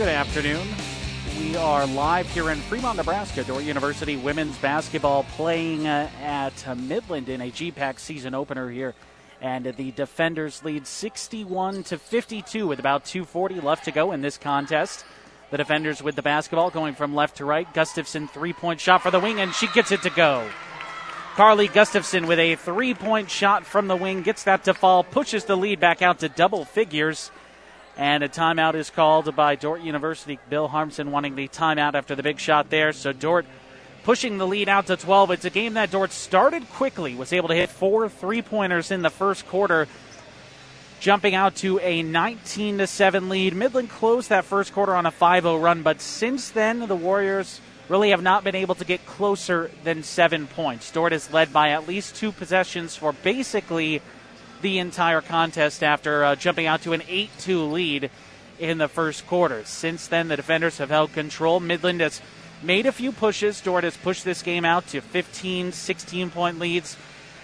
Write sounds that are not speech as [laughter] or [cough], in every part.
Good afternoon. We are live here in Fremont, Nebraska. Dordt University women's basketball playing uh, at Midland in a GPAC season opener here. And the defenders lead 61 to 52 with about 240 left to go in this contest. The defenders with the basketball going from left to right. Gustafson three point shot for the wing, and she gets it to go. Carly Gustafson with a three point shot from the wing gets that to fall, pushes the lead back out to double figures. And a timeout is called by Dordt University. Bill Harmsen wanting the timeout after the big shot there. So Dordt pushing the lead out to 12. It's a game that Dordt started quickly, was able to hit four three pointers in the first quarter, jumping out to a 19 to 7 lead. Midland closed that first quarter on a 5 0 run, but since then, the Warriors really have not been able to get closer than seven points. Dordt is led by at least two possessions for basically the entire contest after uh, jumping out to an 8 2 lead in the first quarter. Since then, the defenders have held control. Midland has made a few pushes. Dordt has pushed this game out to 15, 16 point leads.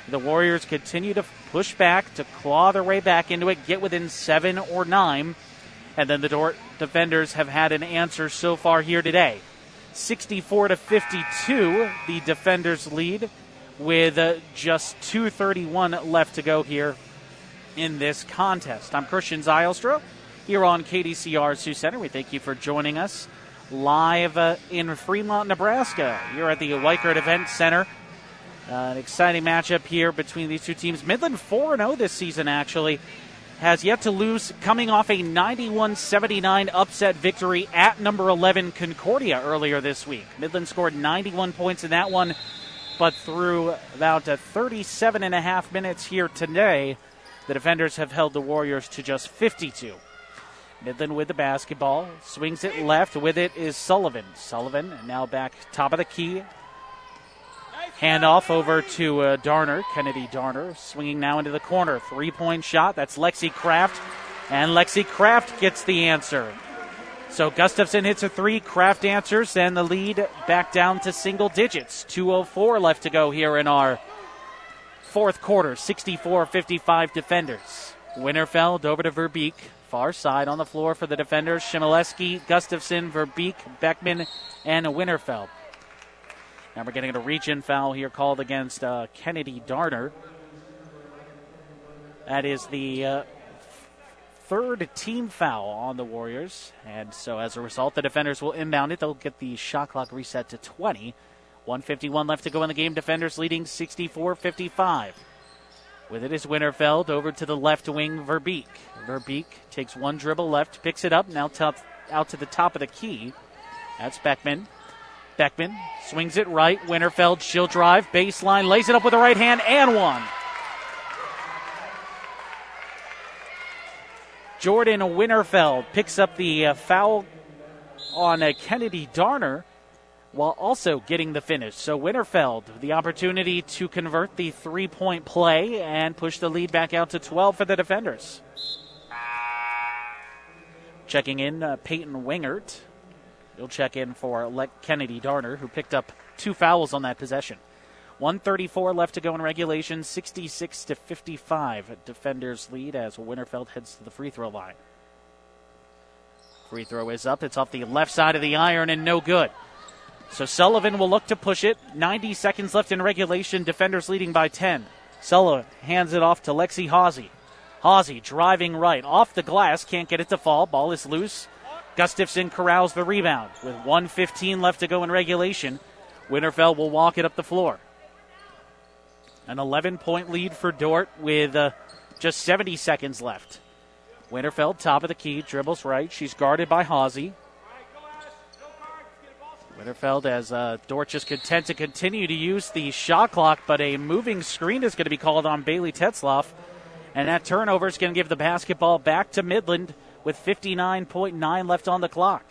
The Warriors continue to push back, to claw their way back into it, get within seven or nine. And then the Dordt defenders have had an answer so far here today. 64 to 52, the defenders lead with uh, just 231 left to go here in this contest. I'm Christian Zylstra here on KDCR Sioux Center. We thank you for joining us live uh, in Fremont, Nebraska. You're at the Wikert Event Center. Uh, an exciting matchup here between these two teams. Midland 4 0 this season, actually, has yet to lose, coming off a 91 79 upset victory at number 11 Concordia earlier this week. Midland scored 91 points in that one, but through about uh, 37 and a half minutes here today, the defenders have held the Warriors to just 52. Midland with the basketball, swings it left. With it is Sullivan. Sullivan now back top of the key. Handoff over to uh, Darner, Kennedy Darner, swinging now into the corner. Three point shot. That's Lexi Kraft. And Lexi Kraft gets the answer. So Gustafson hits a three, Kraft answers, and the lead back down to single digits. 2.04 left to go here in our fourth quarter. 64 55 defenders. Winterfeld over to Verbeek. Far side on the floor for the defenders. Shimileski, Gustafson, Verbeek, Beckman, and Winterfeld. Now we're getting a in foul here called against uh, Kennedy Darner. That is the uh, third team foul on the Warriors. And so as a result, the defenders will inbound it. They'll get the shot clock reset to 20. 151 left to go in the game. Defenders leading 64 55. With it is Winterfeld over to the left wing, Verbeek. Verbeek takes one dribble left, picks it up, now top, out to the top of the key. That's Beckman. Beckman swings it right. Winterfeld, she'll drive, baseline, lays it up with the right hand, and one. Jordan Winterfeld picks up the uh, foul on uh, Kennedy Darner while also getting the finish. So Winterfeld, the opportunity to convert the three point play and push the lead back out to 12 for the defenders. Checking in, uh, Peyton Wingert. He'll check in for Le- Kennedy Darner, who picked up two fouls on that possession. 134 left to go in regulation, 66 to 55. Defenders lead as Winterfeld heads to the free throw line. Free throw is up. It's off the left side of the iron and no good. So Sullivan will look to push it. 90 seconds left in regulation. Defenders leading by 10. Sullivan hands it off to Lexi Hawsey. Hawsey driving right off the glass, can't get it to fall. Ball is loose. Gustafson corrals the rebound with 115 left to go in regulation. Winterfeld will walk it up the floor. An 11 point lead for Dordt with uh, just 70 seconds left. Winterfeld, top of the key, dribbles right. She's guarded by Hawsey. Winterfeld as uh, Dordt just content to continue to use the shot clock, but a moving screen is going to be called on Bailey Tetzloff. And that turnover is going to give the basketball back to Midland with 59.9 left on the clock.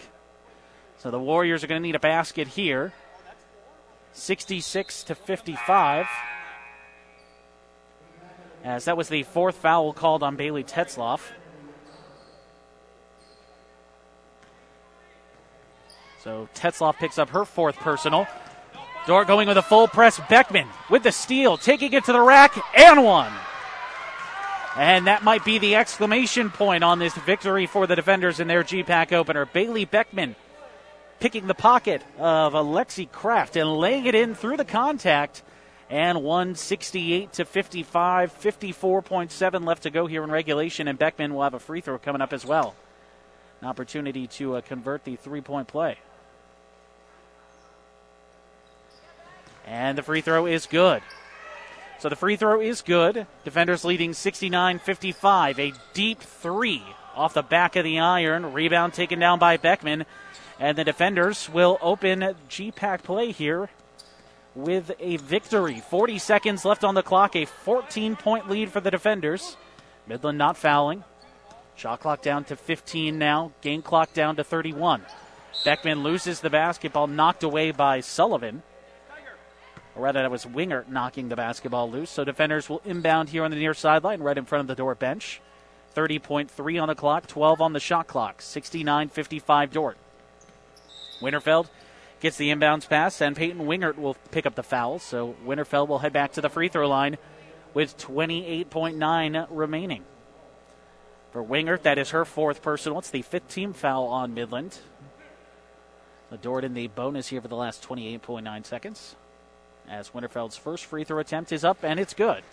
So the Warriors are going to need a basket here. 66 to 55. As that was the fourth foul called on Bailey Tetzloff. So Tetzloff picks up her fourth personal. Dordt going with a full press. Beckman with the steal, taking it to the rack and one. And that might be the exclamation point on this victory for the defenders in their GPAC opener. Bailey Beckman picking the pocket of Alexi Kraft and laying it in through the contact. And 168 to 55, 54.7 left to go here in regulation. And Beckman will have a free throw coming up as well. An opportunity to uh, convert the three point play. And the free throw is good. So the free throw is good. Defenders leading 69 55. A deep three off the back of the iron. Rebound taken down by Beckman. And the defenders will open GPAC play here with a victory. 40 seconds left on the clock. A 14 point lead for the defenders. Midland not fouling. Shot clock down to 15 now. Game clock down to 31. Beckman loses the basketball, knocked away by Sullivan or rather, that was Wingert knocking the basketball loose. So defenders will inbound here on the near sideline, right in front of the Dordt bench. 30.3 on the clock, 12 on the shot clock, 69 55 Dordt. Winterfeld gets the inbounds pass, and Peyton Wingert will pick up the foul. So Winterfeld will head back to the free throw line with 28.9 remaining. For Wingert, that is her fourth personal. It's the fifth team foul on Midland. The Dordt in the bonus here for the last 28.9 seconds as Winterfeld's first free throw attempt is up and it's good.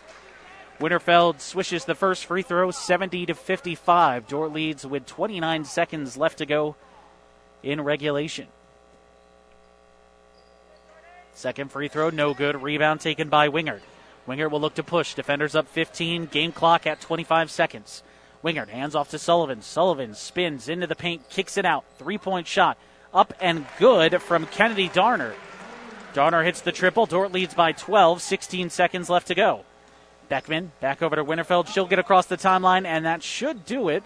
Winterfeld swishes the first free throw 70 to 55. Dordt leads with 29 seconds left to go in regulation. Second free throw, no good. Rebound taken by Wingert. Wingert will look to push. Defenders up 15. Game clock at 25 seconds. Wingert hands off to Sullivan. Sullivan spins into the paint, kicks it out. Three point shot. Up and good from Kennedy Darner. Darner hits the triple. Dordt leads by 12. 16 seconds left to go. Beckman back over to Winterfeld. She'll get across the timeline, and that should do it.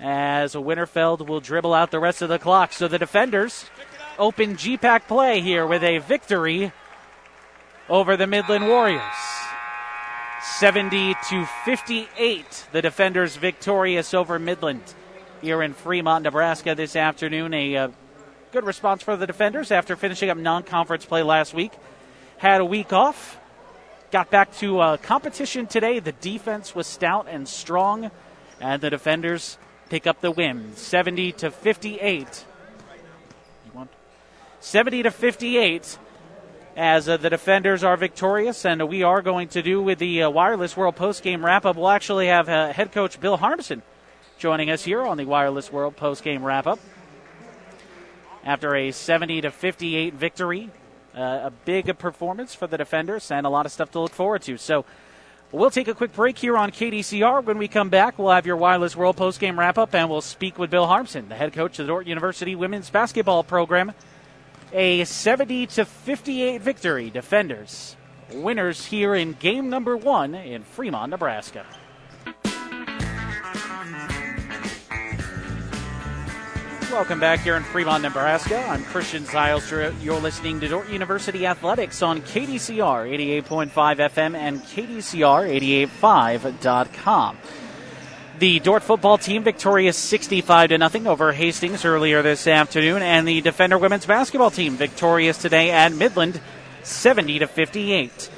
As Winterfeld will dribble out the rest of the clock. So the defenders open GPAC play here with a victory over the Midland Warriors. 70 to 58. The defenders victorious over Midland here in Fremont, Nebraska this afternoon. A uh, good response for the defenders after finishing up non conference play last week. Had a week off, got back to uh, competition today. The defense was stout and strong, and the defenders pick up the win 70 to 58. 70 to 58 as uh, the defenders are victorious, and we are going to do with the uh, Wireless World post game wrap up. We'll actually have uh, head coach Bill Harmsen joining us here on the Wireless World post game wrap up after a 70 to 58 victory. Uh, a big performance for the defenders and a lot of stuff to look forward to. So we'll take a quick break here on KDCR. When we come back, we'll have your Wireless World postgame wrap up and we'll speak with Bill Harmsen, the head coach of the Dordt University women's basketball program. A 70 to 58 victory. Defenders winners here in game number one in Fremont, Nebraska. Welcome back here in Fremont, Nebraska. I'm Christian Zylstra. You're listening to Dordt University Athletics on KDCR 88.5 FM and KDCR885.com. The Dordt football team victorious 65 to nothing over Hastings earlier this afternoon, and the Defender women's basketball team victorious today at Midland 70 to 58.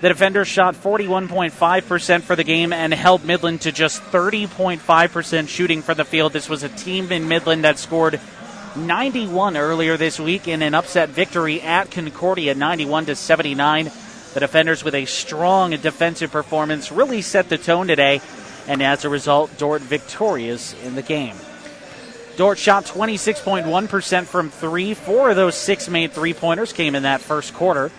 The defenders shot 41.5% for the game and held Midland to just 30.5% shooting for the field. This was a team in Midland that scored 91 earlier this week in an upset victory at Concordia, 91 to 79. The defenders with a strong defensive performance really set the tone today, and as a result, Dordt victorious in the game. Dordt shot 26.1% from three. Four of those six made three pointers came in that first quarter.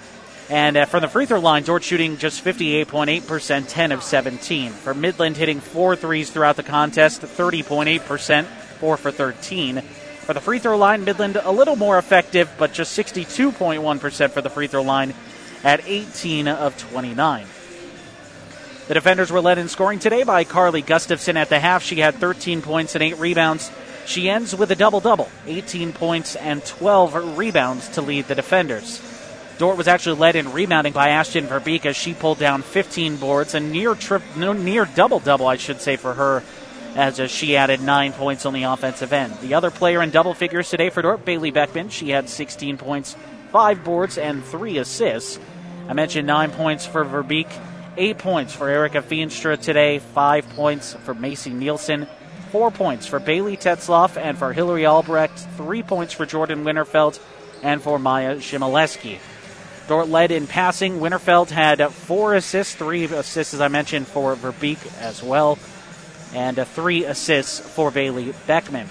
And uh, from the free throw line, Dordt shooting just 58.8%, 10 of 17. For Midland, hitting four threes throughout the contest, 30.8%, 4 for 13. For the free throw line, Midland a little more effective, but just 62.1% for the free throw line at 18 of 29. The defenders were led in scoring today by Carly Gustafson at the half. She had 13 points and 8 rebounds. She ends with a double double 18 points and 12 rebounds to lead the defenders. Dordt was actually led in rebounding by Ashton Verbeek as she pulled down 15 boards, and near trip, near double double, I should say, for her, as she added nine points on the offensive end. The other player in double figures today for Dordt, Bailey Beckman, she had 16 points, five boards, and three assists. I mentioned nine points for Verbeek Eight points for Erica Feenstra today, five points for Macy Nielsen, four points for Bailey Tetzloff, and for Hillary Albrecht, three points for Jordan Winterfeld, and for Maya Shimaleski. Dordt led in passing. Winterfeld had uh, four assists, three assists, as I mentioned, for Verbeek as well, and uh, three assists for Bailey Beckman.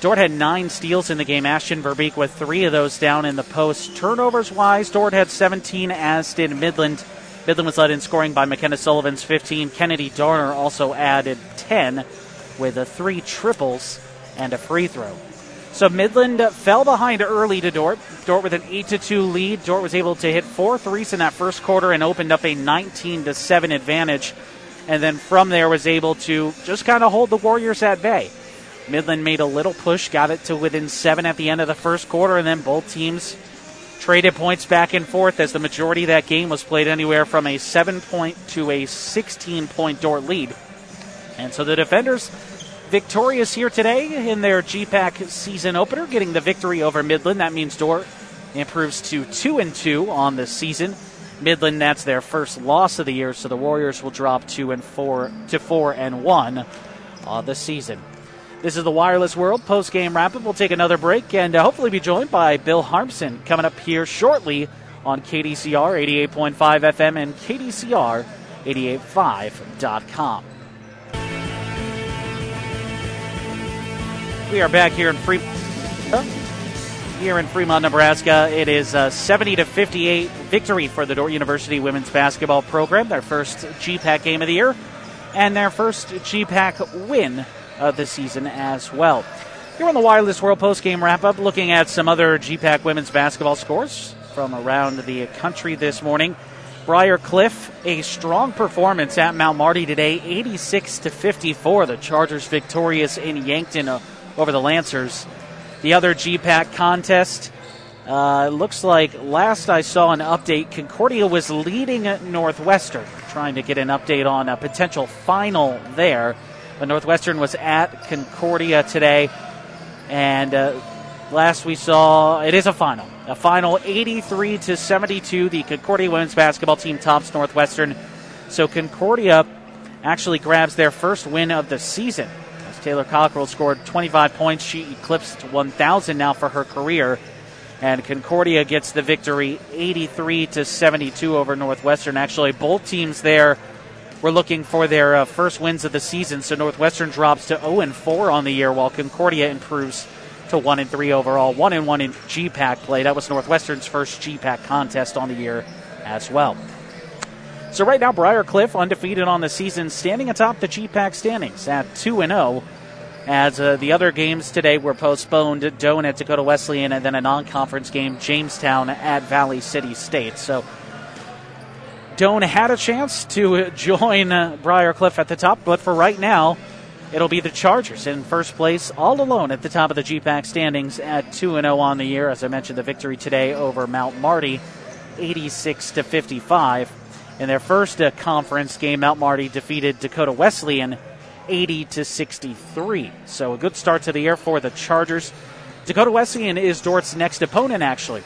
Dordt had nine steals in the game. Ashton Verbeek with three of those down in the post. Turnovers wise, Dordt had 17, as did Midland. Midland was led in scoring by McKenna Sullivan's 15. Kennedy Darner also added 10 with a three triples and a free throw. So Midland fell behind early to Dort. Dordt with an 8 to 2 lead. Dordt was able to hit four threes in that first quarter and opened up a 19 to 7 advantage. And then from there was able to just kind of hold the Warriors at bay. Midland made a little push, got it to within seven at the end of the first quarter, and then both teams traded points back and forth as the majority of that game was played anywhere from a seven point to a 16 point Dordt lead. And so the defenders victorious here today in their GPAC season opener, getting the victory over Midland. That means Dordt improves to two and two on the season. Midland, that's their first loss of the year, so the Warriors will drop two and four to four and one on the season. This is the Wireless World post game wrap up. We'll take another break and uh, hopefully be joined by Bill Harmsen coming up here shortly on KDCR 88.5 FM and KDCR 885.com. We are back here in Fremont. Here in Fremont, Nebraska, it is a 70 to 58 victory for the Dordt University women's basketball program. Their first GPAC game of the year, and their first GPAC win of the season as well. Here on the Wireless World Post Game Wrap Up, looking at some other GPAC women's basketball scores from around the country this morning. Briar Cliff, a strong performance at Mount Marty today, 86 to 54. The Chargers victorious in Yankton uh, over the Lancers. The other GPAC contest uh, looks like last I saw an update, Concordia was leading Northwestern, trying to get an update on a potential final there. But Northwestern was at Concordia today, and uh, last we saw it is a final. A final 83 to 72. The Concordia women's basketball team tops Northwestern. So Concordia actually grabs their first win of the season. Taylor Cockrell scored 25 points, she eclipsed 1,000 now for her career. And Concordia gets the victory 83 to 72 over Northwestern. Actually, both teams there we're looking for their uh, first wins of the season. So Northwestern drops to 0 and 4 on the year, while Concordia improves to 1 and 3 overall. 1 and 1 in GPAC play. That was Northwestern's first GPAC contest on the year as well. So right now, Briar Cliff undefeated on the season, standing atop the GPAC standings at 2 and 0. As uh, the other games today were postponed, Doane at Dakota Wesleyan, and then a non-conference game, Jamestown at Valley City State. So Doane had a chance to join uh, Briar Cliff at the top, but for right now, it'll be the Chargers in first place, all alone at the top of the GPAC standings at 2 0 on the year. As I mentioned, the victory today over Mount Marty, 86 to 55. In their first uh, conference game, Mount Marty defeated Dakota Wesleyan 80 to 63. So a good start to the year for the Chargers. Dakota Wesleyan is Dordt's next opponent, actually.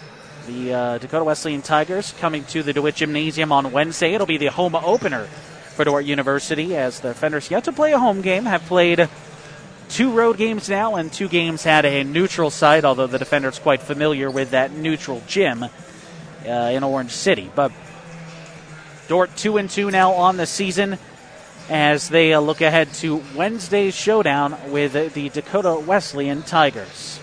The uh, Dakota Wesleyan Tigers coming to the DeWitt Gymnasium on Wednesday. It'll be the home opener for Dordt University as the Defenders yet to play a home game, have played two road games now, and two games had a neutral site, although the Defenders quite familiar with that neutral gym uh, in Orange City. But Dordt 2 and 2 now on the season as they uh, look ahead to Wednesday's showdown with the Dakota Wesleyan Tigers.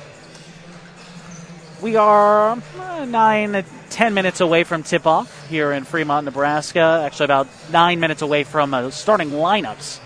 We are uh, nine, ten minutes away from tip off here in Fremont, Nebraska. Actually, about nine minutes away from uh, starting lineups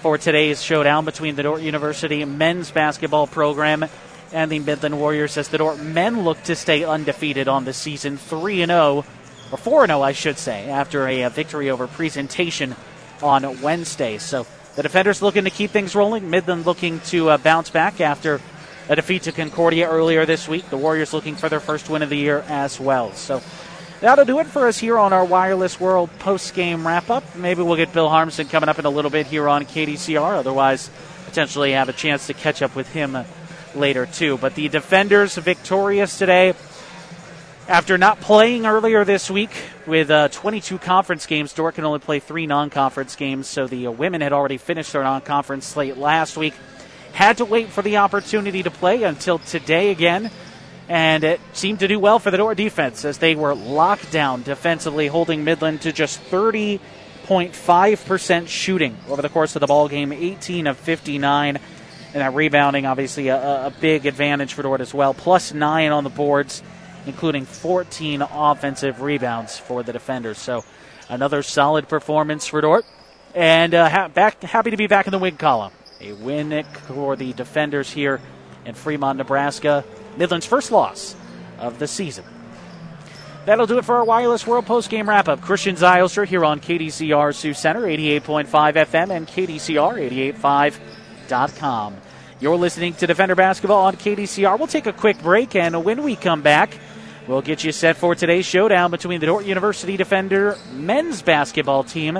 for today's showdown between the Dordt University men's basketball program and the Midland Warriors as the Dordt men look to stay undefeated on the season 3 and 0, or 4 0, I should say, after a, a victory over presentation on Wednesday. So the defenders looking to keep things rolling, Midland looking to uh, bounce back after a defeat to Concordia earlier this week. The Warriors looking for their first win of the year as well. So that'll do it for us here on our Wireless World post game wrap up. Maybe we'll get Bill Harmsen coming up in a little bit here on KDCR. Otherwise, potentially have a chance to catch up with him later too. But the defenders victorious today. After not playing earlier this week with uh, 22 conference games, Dordt can only play three non conference games. So the uh, women had already finished their non conference slate last week. Had to wait for the opportunity to play until today again. And it seemed to do well for the Dordt defense as they were locked down defensively, holding Midland to just 30.5% shooting over the course of the ball game, 18 of 59. And that rebounding, obviously, a, a big advantage for Dordt as well. Plus nine on the boards including 14 offensive rebounds for the defenders. So another solid performance for Dordt. And uh, ha- back, happy to be back in the win column. A win for the defenders here in Fremont, Nebraska. Midland's first loss of the season. That'll do it for our Wireless World Post Game Wrap Up. Christian Zylstra here on KDCR Sioux Center, 88.5 FM, and KDCR885.com. You're listening to Defender Basketball on KDCR. We'll take a quick break, and when we come back, We'll get you set for today's showdown between the Dordt University Defender men's basketball team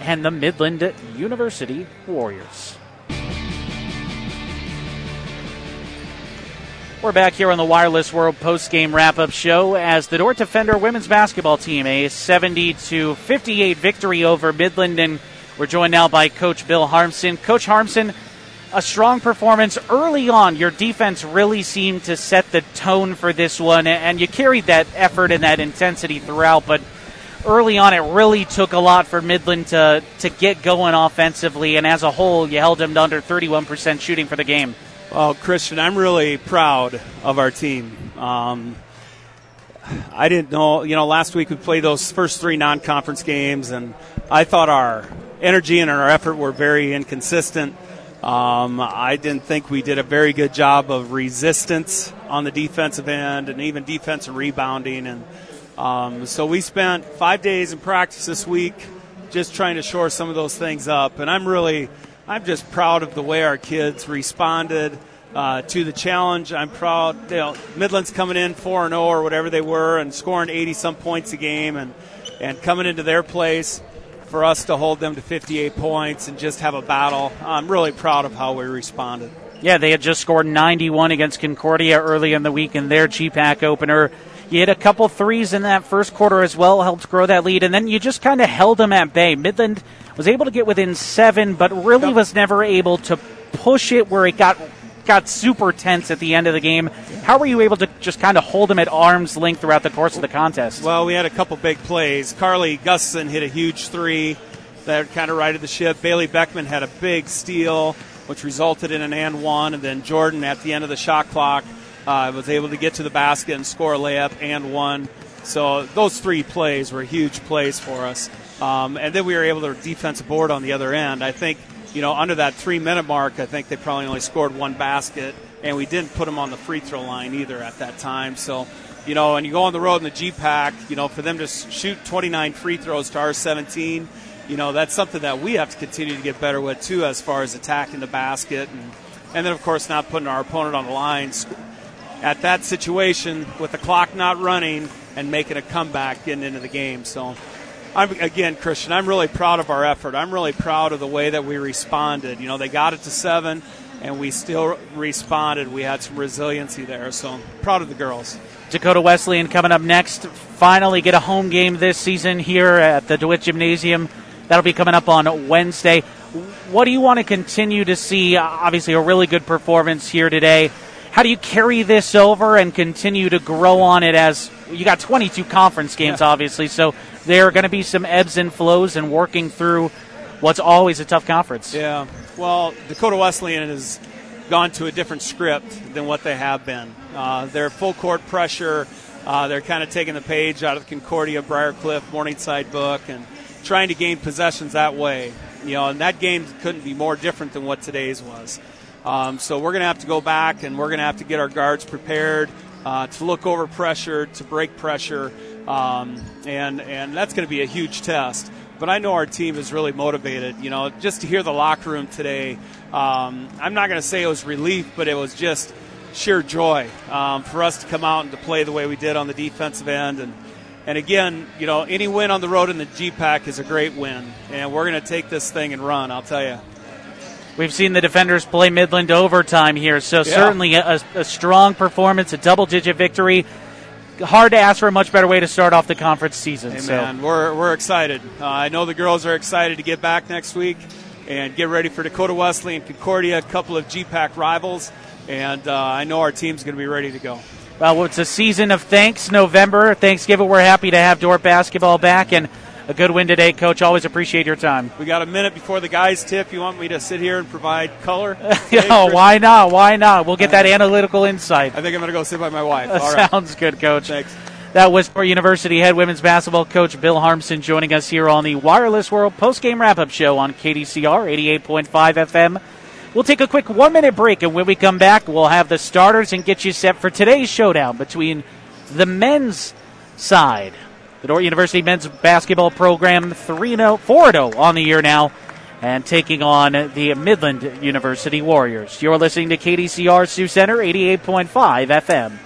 and the Midland University Warriors. We're back here on the Wireless World post game wrap up show as the Dordt Defender women's basketball team, a 70 to 58 victory over Midland. And we're joined now by Coach Bill Harmsen. Coach Harmsen, a strong performance early on. Your defense really seemed to set the tone for this one, and you carried that effort and that intensity throughout. But early on, it really took a lot for Midland to to get going offensively, and as a whole, you held them to under 31% shooting for the game. Well, Christian, I'm really proud of our team. Um, I didn't know, you know, last week we played those first three non conference games, and I thought our energy and our effort were very inconsistent. Um, I didn't think we did a very good job of resistance on the defensive end and even defensive rebounding. And um, so we spent five days in practice this week just trying to shore some of those things up. And I'm really, I'm just proud of the way our kids responded. Uh, to the challenge. I'm proud. You know, Midland's coming in four and zero oh or whatever they were, and scoring 80 some points a game, and and coming into their place for us to hold them to 58 points and just have a battle. I'm really proud of how we responded. Yeah, they had just scored 91 against Concordia early in the week in their GPAC opener. You hit a couple threes in that first quarter as well, helped grow that lead, and then you just kind of held them at bay. Midland was able to get within seven, but really was never able to push it where it got got super tense at the end of the game. How were you able to just kind of hold them at arm's length throughout the course of the contest? Well, we had a couple big plays. Carly Gustafson hit a huge three that kind of righted the ship. Bailey Beckman had a big steal, which resulted in an and one, and then Jordan at the end of the shot clock uh, was able to get to the basket and score a layup and one. So those three plays were huge plays for us. Um, and then we were able to defensive board on the other end. I think you know, under that three minute mark, I think they probably only scored one basket, and we didn't put them on the free throw line either at that time. So, you know, and you go on the road in the GPAC, you know, for them to shoot 29 free throws to our 17, you know, that's something that we have to continue to get better with too, as far as attacking the basket, and and then of course not putting our opponent on the line. at that situation with the clock not running and making a comeback getting into the game. So I'm, again, Christian, I'm really proud of our effort. I'm really proud of the way that we responded. You know, they got it to seven, and we still responded. We had some resiliency there, so proud of the girls. Dakota Wesleyan coming up next. Finally, get a home game this season here at the DeWitt Gymnasium. That'll be coming up on Wednesday. What do you want to continue to see? Obviously, a really good performance here today. How do you carry this over and continue to grow on it as you got 22 conference games, yeah. obviously, so there are going to be some ebbs and flows and working through what's always a tough conference. Yeah. Well, Dakota Wesleyan has gone to a different script than what they have been. Uh, they're full court pressure. Uh, they're kind of taking the page out of the Concordia, Briar Cliff, Morningside book and trying to gain possessions that way. You know, and that game couldn't be more different than what today's was. Um, so we're going to have to go back and we're going to have to get our guards prepared uh, to look over pressure, to break pressure, um, and and that's going to be a huge test. But I know our team is really motivated. You know, just to hear the locker room today, um, I'm not going to say it was relief, but it was just sheer joy um, for us to come out and to play the way we did on the defensive end. And and again, you know, any win on the road in the GPAC is a great win, and we're going to take this thing and run. I'll tell you. We've seen the defenders play Midland overtime here, so yeah. certainly a, a strong performance, a double digit victory hard to ask for a much better way to start off the conference season. Hey, so. man, we're, we're excited. Uh, I know the girls are excited to get back next week and get ready for Dakota Wesley and Concordia, a couple of GPAC rivals. And uh, I know our team's going to be ready to go. Well, it's a season of thanks. November, Thanksgiving. We're happy to have Dordt basketball back and a good win today, Coach. Always appreciate your time. We got a minute before the guys tip. You want me to sit here and provide color? [laughs] yeah, why not? Why not? We'll get that uh, analytical insight. I think I'm going to go sit by my wife. That [laughs] All right. sounds good, Coach. Thanks. That was Dordt University head women's basketball coach Bill Harmsen joining us here on the Wireless World post-game wrap-up show on KDCR 88.5 FM. We'll take a quick one-minute break, and when we come back, we'll have the starters and get you set for today's showdown between the men's side. The Dordt University men's basketball program 3-0, 4-0 on the year now, and taking on the Midland University Warriors. You're listening to KDCR Sioux Center 88.5 FM.